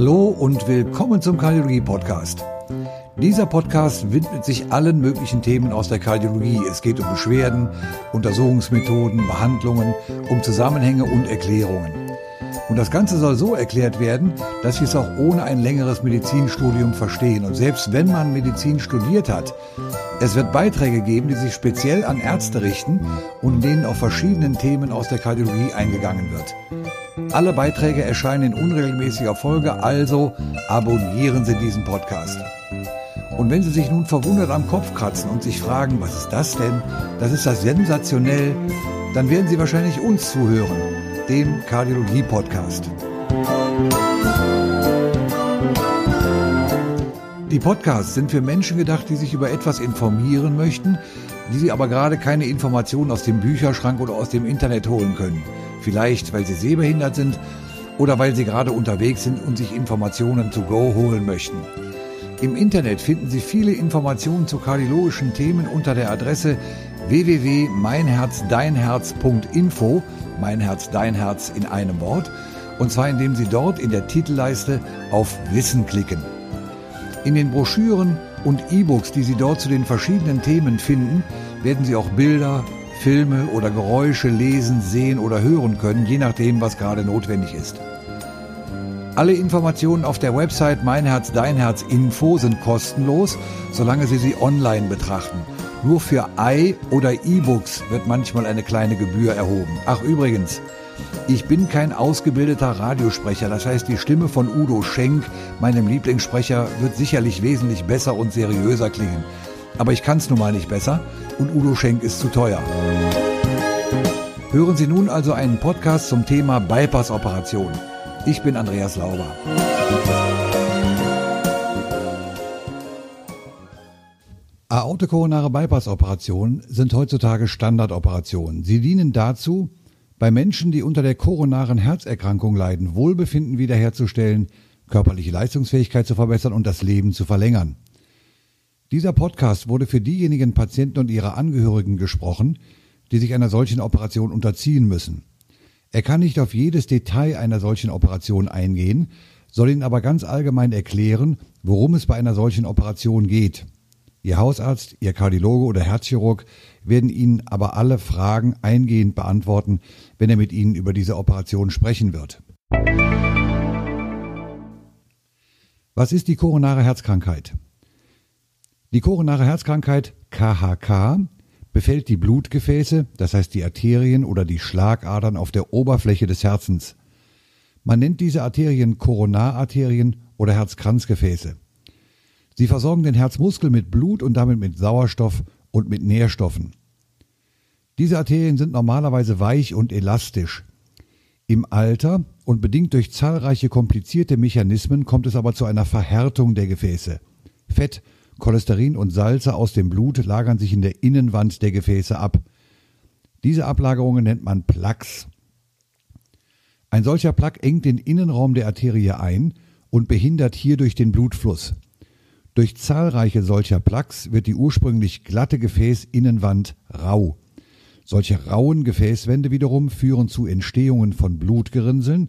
Hallo und willkommen zum Kardiologie Podcast. Dieser Podcast widmet sich allen möglichen Themen aus der Kardiologie. Es geht um Beschwerden, Untersuchungsmethoden, Behandlungen, um Zusammenhänge und Erklärungen. Und das Ganze soll so erklärt werden, dass Sie es auch ohne ein längeres Medizinstudium verstehen. Und selbst wenn man Medizin studiert hat, es wird Beiträge geben, die sich speziell an Ärzte richten und in denen auf verschiedenen Themen aus der Kardiologie eingegangen wird. Alle Beiträge erscheinen in unregelmäßiger Folge, also abonnieren Sie diesen Podcast. Und wenn Sie sich nun verwundert am Kopf kratzen und sich fragen, was ist das denn? Das ist das sensationell, dann werden Sie wahrscheinlich uns zuhören, dem Kardiologie-Podcast. Die Podcasts sind für Menschen gedacht, die sich über etwas informieren möchten, die sie aber gerade keine Informationen aus dem Bücherschrank oder aus dem Internet holen können. Vielleicht, weil sie sehbehindert sind oder weil sie gerade unterwegs sind und sich Informationen to go holen möchten. Im Internet finden Sie viele Informationen zu kardiologischen Themen unter der Adresse www.meinherzdeinherz.info, mein Herz, dein Herz in einem Wort, und zwar indem Sie dort in der Titelleiste auf Wissen klicken. In den Broschüren und E-Books, die Sie dort zu den verschiedenen Themen finden, werden Sie auch Bilder, Filme oder Geräusche lesen, sehen oder hören können, je nachdem, was gerade notwendig ist. Alle Informationen auf der Website Mein Herz, Dein Herz Info sind kostenlos, solange Sie sie online betrachten. Nur für i- oder E-Books wird manchmal eine kleine Gebühr erhoben. Ach übrigens, ich bin kein ausgebildeter Radiosprecher, das heißt die Stimme von Udo Schenk, meinem Lieblingssprecher, wird sicherlich wesentlich besser und seriöser klingen. Aber ich kann es nun mal nicht besser und Udo Schenk ist zu teuer. Hören Sie nun also einen Podcast zum Thema Bypass-Operation. Ich bin Andreas Lauber. Aortokoronare Bypass-Operationen sind heutzutage Standardoperationen. Sie dienen dazu, bei Menschen, die unter der koronaren Herzerkrankung leiden, Wohlbefinden wiederherzustellen, körperliche Leistungsfähigkeit zu verbessern und das Leben zu verlängern. Dieser Podcast wurde für diejenigen Patienten und ihre Angehörigen gesprochen, die sich einer solchen Operation unterziehen müssen. Er kann nicht auf jedes Detail einer solchen Operation eingehen, soll Ihnen aber ganz allgemein erklären, worum es bei einer solchen Operation geht. Ihr Hausarzt, Ihr Kardiologe oder Herzchirurg werden Ihnen aber alle Fragen eingehend beantworten, wenn er mit Ihnen über diese Operation sprechen wird. Was ist die koronare Herzkrankheit? Die koronare Herzkrankheit KHK befällt die Blutgefäße, das heißt die Arterien oder die Schlagadern auf der Oberfläche des Herzens. Man nennt diese Arterien Koronararterien oder Herzkranzgefäße. Sie versorgen den Herzmuskel mit Blut und damit mit Sauerstoff und mit Nährstoffen. Diese Arterien sind normalerweise weich und elastisch. Im Alter und bedingt durch zahlreiche komplizierte Mechanismen kommt es aber zu einer Verhärtung der Gefäße. Fett, Cholesterin und Salze aus dem Blut lagern sich in der Innenwand der Gefäße ab. Diese Ablagerungen nennt man Plaques. Ein solcher Plaque engt den Innenraum der Arterie ein und behindert hierdurch den Blutfluss. Durch zahlreiche solcher Plaques wird die ursprünglich glatte Gefäßinnenwand rau. Solche rauen Gefäßwände wiederum führen zu Entstehungen von Blutgerinnseln,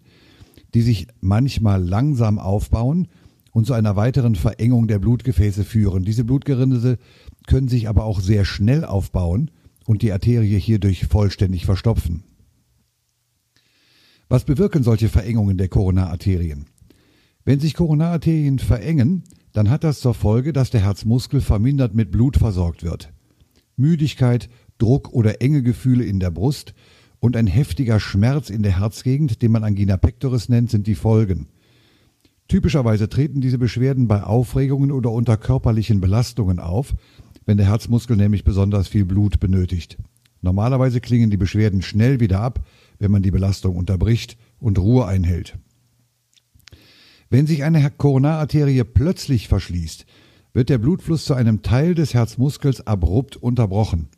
die sich manchmal langsam aufbauen und zu einer weiteren Verengung der Blutgefäße führen. Diese Blutgerinnsel können sich aber auch sehr schnell aufbauen und die Arterie hierdurch vollständig verstopfen. Was bewirken solche Verengungen der Koronararterien? Wenn sich Koronararterien verengen, dann hat das zur Folge, dass der Herzmuskel vermindert mit Blut versorgt wird. Müdigkeit, Druck oder enge Gefühle in der Brust und ein heftiger Schmerz in der Herzgegend, den man Angina pectoris nennt, sind die Folgen. Typischerweise treten diese Beschwerden bei Aufregungen oder unter körperlichen Belastungen auf, wenn der Herzmuskel nämlich besonders viel Blut benötigt. Normalerweise klingen die Beschwerden schnell wieder ab, wenn man die Belastung unterbricht und Ruhe einhält. Wenn sich eine Koronararterie plötzlich verschließt, wird der Blutfluss zu einem Teil des Herzmuskels abrupt unterbrochen.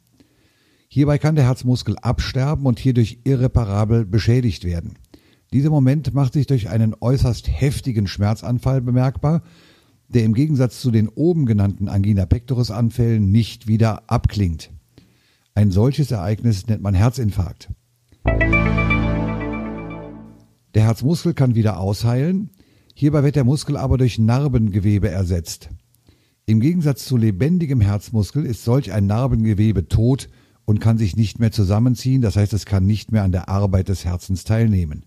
Hierbei kann der Herzmuskel absterben und hierdurch irreparabel beschädigt werden. Dieser Moment macht sich durch einen äußerst heftigen Schmerzanfall bemerkbar, der im Gegensatz zu den oben genannten Angina pectoris Anfällen nicht wieder abklingt. Ein solches Ereignis nennt man Herzinfarkt. Der Herzmuskel kann wieder ausheilen, Hierbei wird der Muskel aber durch Narbengewebe ersetzt. Im Gegensatz zu lebendigem Herzmuskel ist solch ein Narbengewebe tot und kann sich nicht mehr zusammenziehen, das heißt es kann nicht mehr an der Arbeit des Herzens teilnehmen.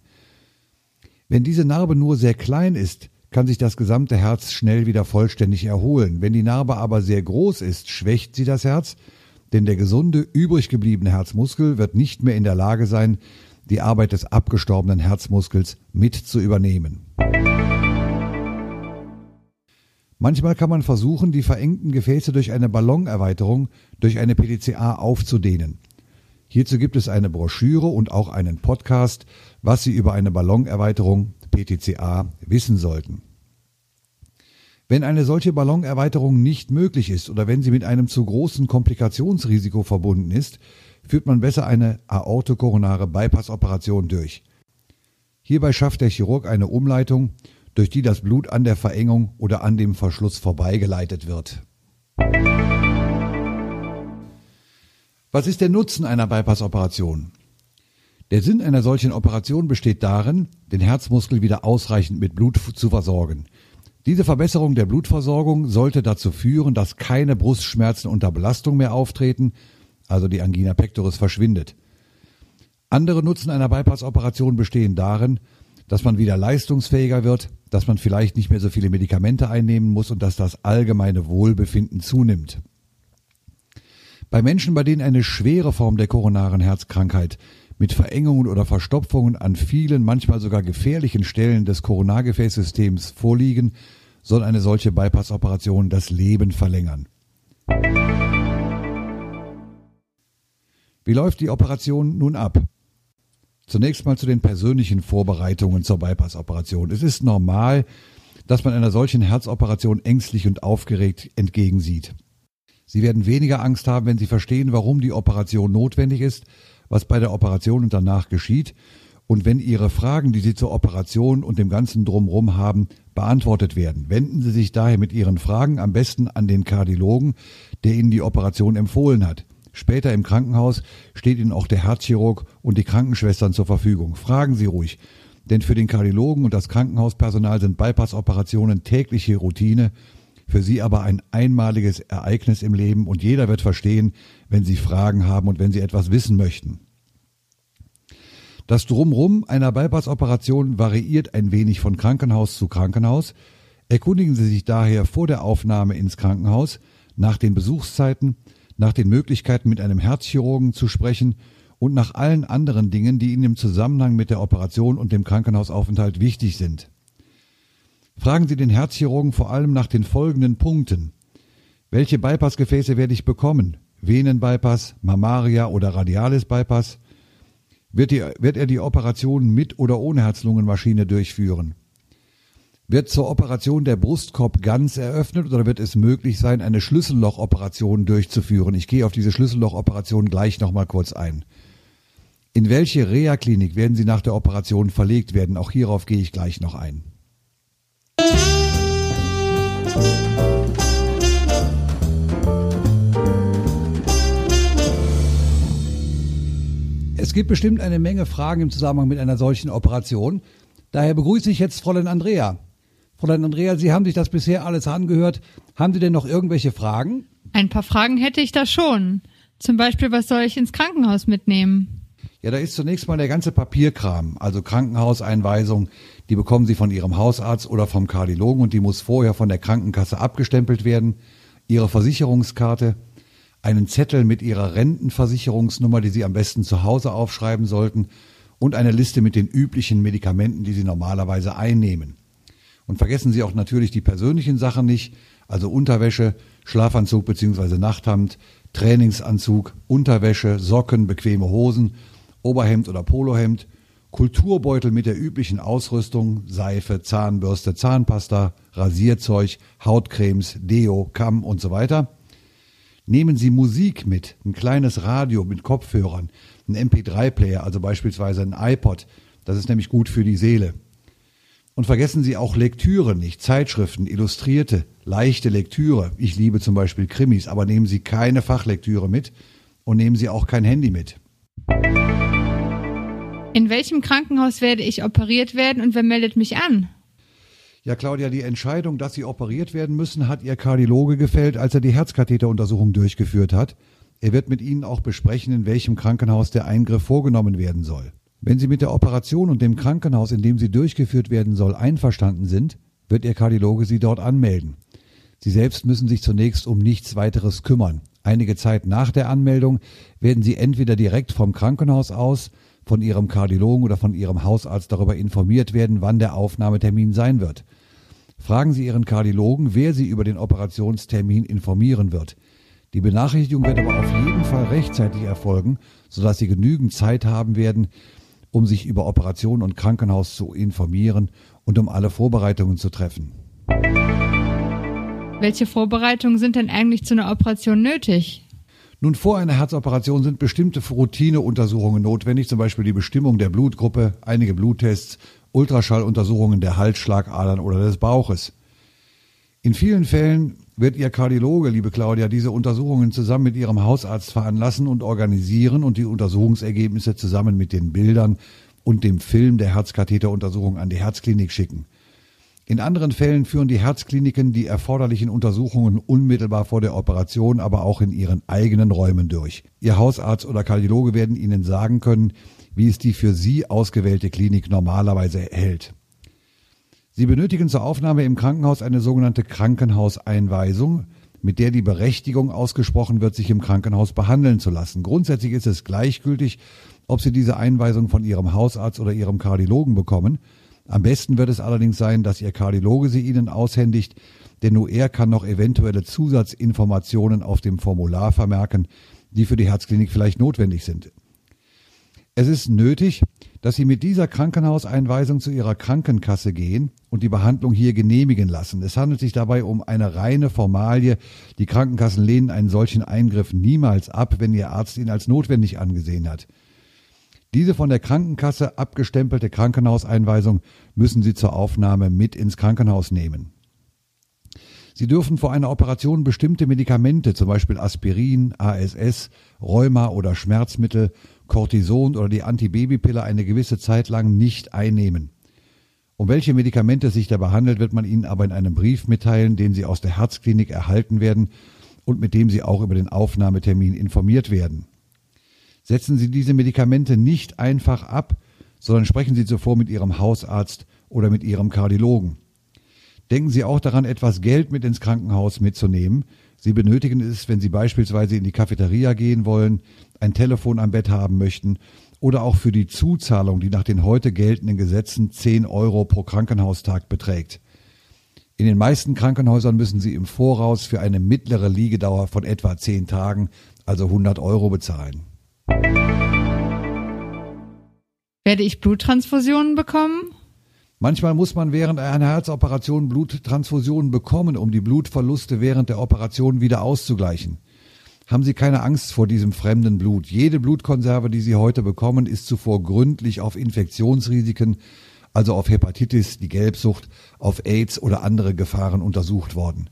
Wenn diese Narbe nur sehr klein ist, kann sich das gesamte Herz schnell wieder vollständig erholen. Wenn die Narbe aber sehr groß ist, schwächt sie das Herz, denn der gesunde, übrig gebliebene Herzmuskel wird nicht mehr in der Lage sein, die Arbeit des abgestorbenen Herzmuskels mit zu übernehmen. Manchmal kann man versuchen, die verengten Gefäße durch eine Ballonerweiterung durch eine PDCA aufzudehnen. Hierzu gibt es eine Broschüre und auch einen Podcast, was Sie über eine Ballonerweiterung PTCA wissen sollten. Wenn eine solche Ballonerweiterung nicht möglich ist oder wenn sie mit einem zu großen Komplikationsrisiko verbunden ist, führt man besser eine aortokoronare Bypassoperation durch. Hierbei schafft der Chirurg eine Umleitung, durch die das Blut an der Verengung oder an dem Verschluss vorbeigeleitet wird. Was ist der Nutzen einer Bypassoperation? Der Sinn einer solchen Operation besteht darin, den Herzmuskel wieder ausreichend mit Blut zu versorgen. Diese Verbesserung der Blutversorgung sollte dazu führen, dass keine Brustschmerzen unter Belastung mehr auftreten, also die Angina pectoris verschwindet. Andere Nutzen einer Bypassoperation bestehen darin, dass man wieder leistungsfähiger wird, dass man vielleicht nicht mehr so viele Medikamente einnehmen muss und dass das allgemeine Wohlbefinden zunimmt. Bei Menschen, bei denen eine schwere Form der koronaren Herzkrankheit mit Verengungen oder Verstopfungen an vielen, manchmal sogar gefährlichen Stellen des Koronargefäßsystems vorliegen, soll eine solche Bypassoperation das Leben verlängern. Wie läuft die Operation nun ab? Zunächst mal zu den persönlichen Vorbereitungen zur Bypassoperation. Es ist normal, dass man einer solchen Herzoperation ängstlich und aufgeregt entgegensieht. Sie werden weniger Angst haben, wenn Sie verstehen, warum die Operation notwendig ist was bei der Operation und danach geschieht. Und wenn Ihre Fragen, die Sie zur Operation und dem ganzen Drumherum haben, beantwortet werden, wenden Sie sich daher mit Ihren Fragen am besten an den Kardiologen, der Ihnen die Operation empfohlen hat. Später im Krankenhaus steht Ihnen auch der Herzchirurg und die Krankenschwestern zur Verfügung. Fragen Sie ruhig, denn für den Kardiologen und das Krankenhauspersonal sind Bypass-Operationen tägliche Routine, für Sie aber ein einmaliges Ereignis im Leben und jeder wird verstehen, wenn Sie Fragen haben und wenn Sie etwas wissen möchten. Das Drumrum einer Bypassoperation variiert ein wenig von Krankenhaus zu Krankenhaus. Erkundigen Sie sich daher vor der Aufnahme ins Krankenhaus nach den Besuchszeiten, nach den Möglichkeiten mit einem Herzchirurgen zu sprechen und nach allen anderen Dingen, die Ihnen im Zusammenhang mit der Operation und dem Krankenhausaufenthalt wichtig sind. Fragen Sie den Herzchirurgen vor allem nach den folgenden Punkten. Welche Bypassgefäße werde ich bekommen? Venenbypass, Mammaria oder Radialis-Bypass? Wird, wird er die Operation mit oder ohne Herz-Lungen-Maschine durchführen? Wird zur Operation der Brustkorb ganz eröffnet oder wird es möglich sein, eine Schlüssellochoperation durchzuführen? Ich gehe auf diese Schlüssellochoperation gleich nochmal kurz ein. In welche Reha-Klinik werden Sie nach der Operation verlegt werden? Auch hierauf gehe ich gleich noch ein. Es gibt bestimmt eine Menge Fragen im Zusammenhang mit einer solchen Operation. Daher begrüße ich jetzt Fräulein Andrea. Fräulein Andrea, Sie haben sich das bisher alles angehört. Haben Sie denn noch irgendwelche Fragen? Ein paar Fragen hätte ich da schon. Zum Beispiel, was soll ich ins Krankenhaus mitnehmen? Ja, da ist zunächst mal der ganze Papierkram, also Krankenhauseinweisung, die bekommen Sie von Ihrem Hausarzt oder vom Kardiologen und die muss vorher von der Krankenkasse abgestempelt werden. Ihre Versicherungskarte, einen Zettel mit Ihrer Rentenversicherungsnummer, die Sie am besten zu Hause aufschreiben sollten und eine Liste mit den üblichen Medikamenten, die Sie normalerweise einnehmen. Und vergessen Sie auch natürlich die persönlichen Sachen nicht, also Unterwäsche, Schlafanzug bzw. Nachthemd, Trainingsanzug, Unterwäsche, Socken, bequeme Hosen, Oberhemd oder Polohemd, Kulturbeutel mit der üblichen Ausrüstung, Seife, Zahnbürste, Zahnpasta, Rasierzeug, Hautcremes, Deo, Kamm und so weiter. Nehmen Sie Musik mit, ein kleines Radio mit Kopfhörern, ein MP3-Player, also beispielsweise ein iPod, das ist nämlich gut für die Seele. Und vergessen Sie auch Lektüre nicht, Zeitschriften, Illustrierte, leichte Lektüre. Ich liebe zum Beispiel Krimis, aber nehmen Sie keine Fachlektüre mit und nehmen Sie auch kein Handy mit. In welchem Krankenhaus werde ich operiert werden und wer meldet mich an? Ja, Claudia, die Entscheidung, dass Sie operiert werden müssen, hat Ihr Kardiologe gefällt, als er die Herzkatheteruntersuchung durchgeführt hat. Er wird mit Ihnen auch besprechen, in welchem Krankenhaus der Eingriff vorgenommen werden soll. Wenn Sie mit der Operation und dem Krankenhaus, in dem sie durchgeführt werden soll, einverstanden sind, wird Ihr Kardiologe Sie dort anmelden. Sie selbst müssen sich zunächst um nichts weiteres kümmern. Einige Zeit nach der Anmeldung werden Sie entweder direkt vom Krankenhaus aus, von Ihrem Kardiologen oder von Ihrem Hausarzt darüber informiert werden, wann der Aufnahmetermin sein wird. Fragen Sie Ihren Kardiologen, wer Sie über den Operationstermin informieren wird. Die Benachrichtigung wird aber auf jeden Fall rechtzeitig erfolgen, sodass Sie genügend Zeit haben werden, um sich über Operation und Krankenhaus zu informieren und um alle Vorbereitungen zu treffen. Welche Vorbereitungen sind denn eigentlich zu einer Operation nötig? Nun, vor einer Herzoperation sind bestimmte Routineuntersuchungen notwendig, zum Beispiel die Bestimmung der Blutgruppe, einige Bluttests Ultraschalluntersuchungen der Halsschlagadern oder des Bauches. In vielen Fällen wird Ihr Kardiologe, liebe Claudia, diese Untersuchungen zusammen mit Ihrem Hausarzt veranlassen und organisieren und die Untersuchungsergebnisse zusammen mit den Bildern und dem Film der Herzkatheteruntersuchung an die Herzklinik schicken. In anderen Fällen führen die Herzkliniken die erforderlichen Untersuchungen unmittelbar vor der Operation, aber auch in ihren eigenen Räumen durch. Ihr Hausarzt oder Kardiologe werden Ihnen sagen können, wie es die für Sie ausgewählte Klinik normalerweise hält. Sie benötigen zur Aufnahme im Krankenhaus eine sogenannte Krankenhauseinweisung, mit der die Berechtigung ausgesprochen wird, sich im Krankenhaus behandeln zu lassen. Grundsätzlich ist es gleichgültig, ob Sie diese Einweisung von Ihrem Hausarzt oder Ihrem Kardiologen bekommen. Am besten wird es allerdings sein, dass Ihr Kardiologe sie Ihnen aushändigt, denn nur er kann noch eventuelle Zusatzinformationen auf dem Formular vermerken, die für die Herzklinik vielleicht notwendig sind. Es ist nötig, dass Sie mit dieser Krankenhauseinweisung zu Ihrer Krankenkasse gehen und die Behandlung hier genehmigen lassen. Es handelt sich dabei um eine reine Formalie. Die Krankenkassen lehnen einen solchen Eingriff niemals ab, wenn Ihr Arzt ihn als notwendig angesehen hat. Diese von der Krankenkasse abgestempelte Krankenhauseinweisung müssen Sie zur Aufnahme mit ins Krankenhaus nehmen. Sie dürfen vor einer Operation bestimmte Medikamente, zum Beispiel Aspirin, ASS, Rheuma oder Schmerzmittel Cortison oder die Antibabypille eine gewisse Zeit lang nicht einnehmen. Um welche Medikamente es sich dabei handelt, wird man Ihnen aber in einem Brief mitteilen, den Sie aus der Herzklinik erhalten werden und mit dem Sie auch über den Aufnahmetermin informiert werden. Setzen Sie diese Medikamente nicht einfach ab, sondern sprechen Sie zuvor mit Ihrem Hausarzt oder mit Ihrem Kardiologen. Denken Sie auch daran, etwas Geld mit ins Krankenhaus mitzunehmen, Sie benötigen es, wenn Sie beispielsweise in die Cafeteria gehen wollen, ein Telefon am Bett haben möchten oder auch für die Zuzahlung, die nach den heute geltenden Gesetzen 10 Euro pro Krankenhaustag beträgt. In den meisten Krankenhäusern müssen Sie im Voraus für eine mittlere Liegedauer von etwa 10 Tagen, also 100 Euro bezahlen. Werde ich Bluttransfusionen bekommen? Manchmal muss man während einer Herzoperation Bluttransfusionen bekommen, um die Blutverluste während der Operation wieder auszugleichen. Haben Sie keine Angst vor diesem fremden Blut. Jede Blutkonserve, die Sie heute bekommen, ist zuvor gründlich auf Infektionsrisiken, also auf Hepatitis, die Gelbsucht, auf AIDS oder andere Gefahren untersucht worden.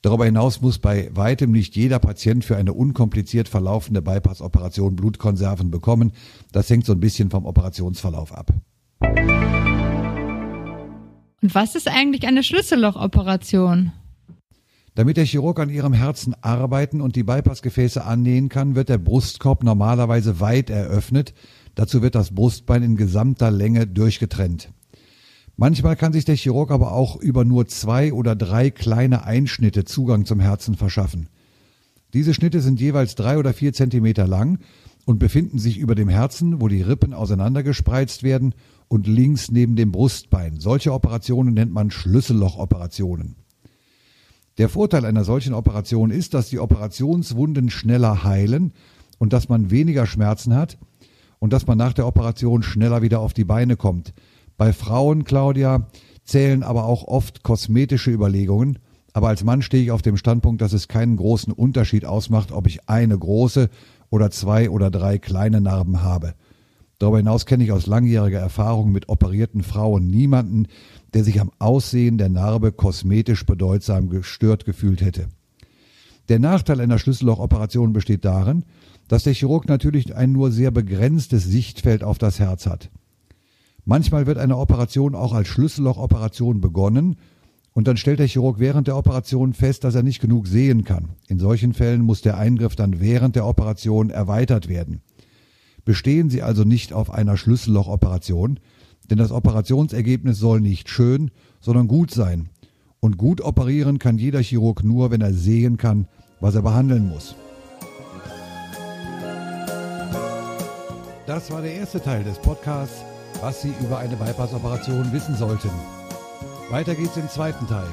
Darüber hinaus muss bei weitem nicht jeder Patient für eine unkompliziert verlaufende Bypassoperation Blutkonserven bekommen. Das hängt so ein bisschen vom Operationsverlauf ab. Und was ist eigentlich eine Schlüssellochoperation? Damit der Chirurg an ihrem Herzen arbeiten und die Bypassgefäße annähen kann, wird der Brustkorb normalerweise weit eröffnet. Dazu wird das Brustbein in gesamter Länge durchgetrennt. Manchmal kann sich der Chirurg aber auch über nur zwei oder drei kleine Einschnitte Zugang zum Herzen verschaffen. Diese Schnitte sind jeweils drei oder vier Zentimeter lang und befinden sich über dem Herzen, wo die Rippen auseinandergespreizt werden und links neben dem Brustbein. Solche Operationen nennt man Schlüssellochoperationen. Der Vorteil einer solchen Operation ist, dass die Operationswunden schneller heilen und dass man weniger Schmerzen hat und dass man nach der Operation schneller wieder auf die Beine kommt. Bei Frauen, Claudia, zählen aber auch oft kosmetische Überlegungen, aber als Mann stehe ich auf dem Standpunkt, dass es keinen großen Unterschied ausmacht, ob ich eine große oder zwei oder drei kleine Narben habe. Darüber hinaus kenne ich aus langjähriger Erfahrung mit operierten Frauen niemanden, der sich am Aussehen der Narbe kosmetisch bedeutsam gestört gefühlt hätte. Der Nachteil einer Schlüssellochoperation besteht darin, dass der Chirurg natürlich ein nur sehr begrenztes Sichtfeld auf das Herz hat. Manchmal wird eine Operation auch als Schlüssellochoperation begonnen und dann stellt der Chirurg während der Operation fest, dass er nicht genug sehen kann. In solchen Fällen muss der Eingriff dann während der Operation erweitert werden. Bestehen Sie also nicht auf einer Schlüssellochoperation, denn das Operationsergebnis soll nicht schön, sondern gut sein. Und gut operieren kann jeder Chirurg nur, wenn er sehen kann, was er behandeln muss. Das war der erste Teil des Podcasts, was Sie über eine Bypass-Operation wissen sollten. Weiter geht's im zweiten Teil.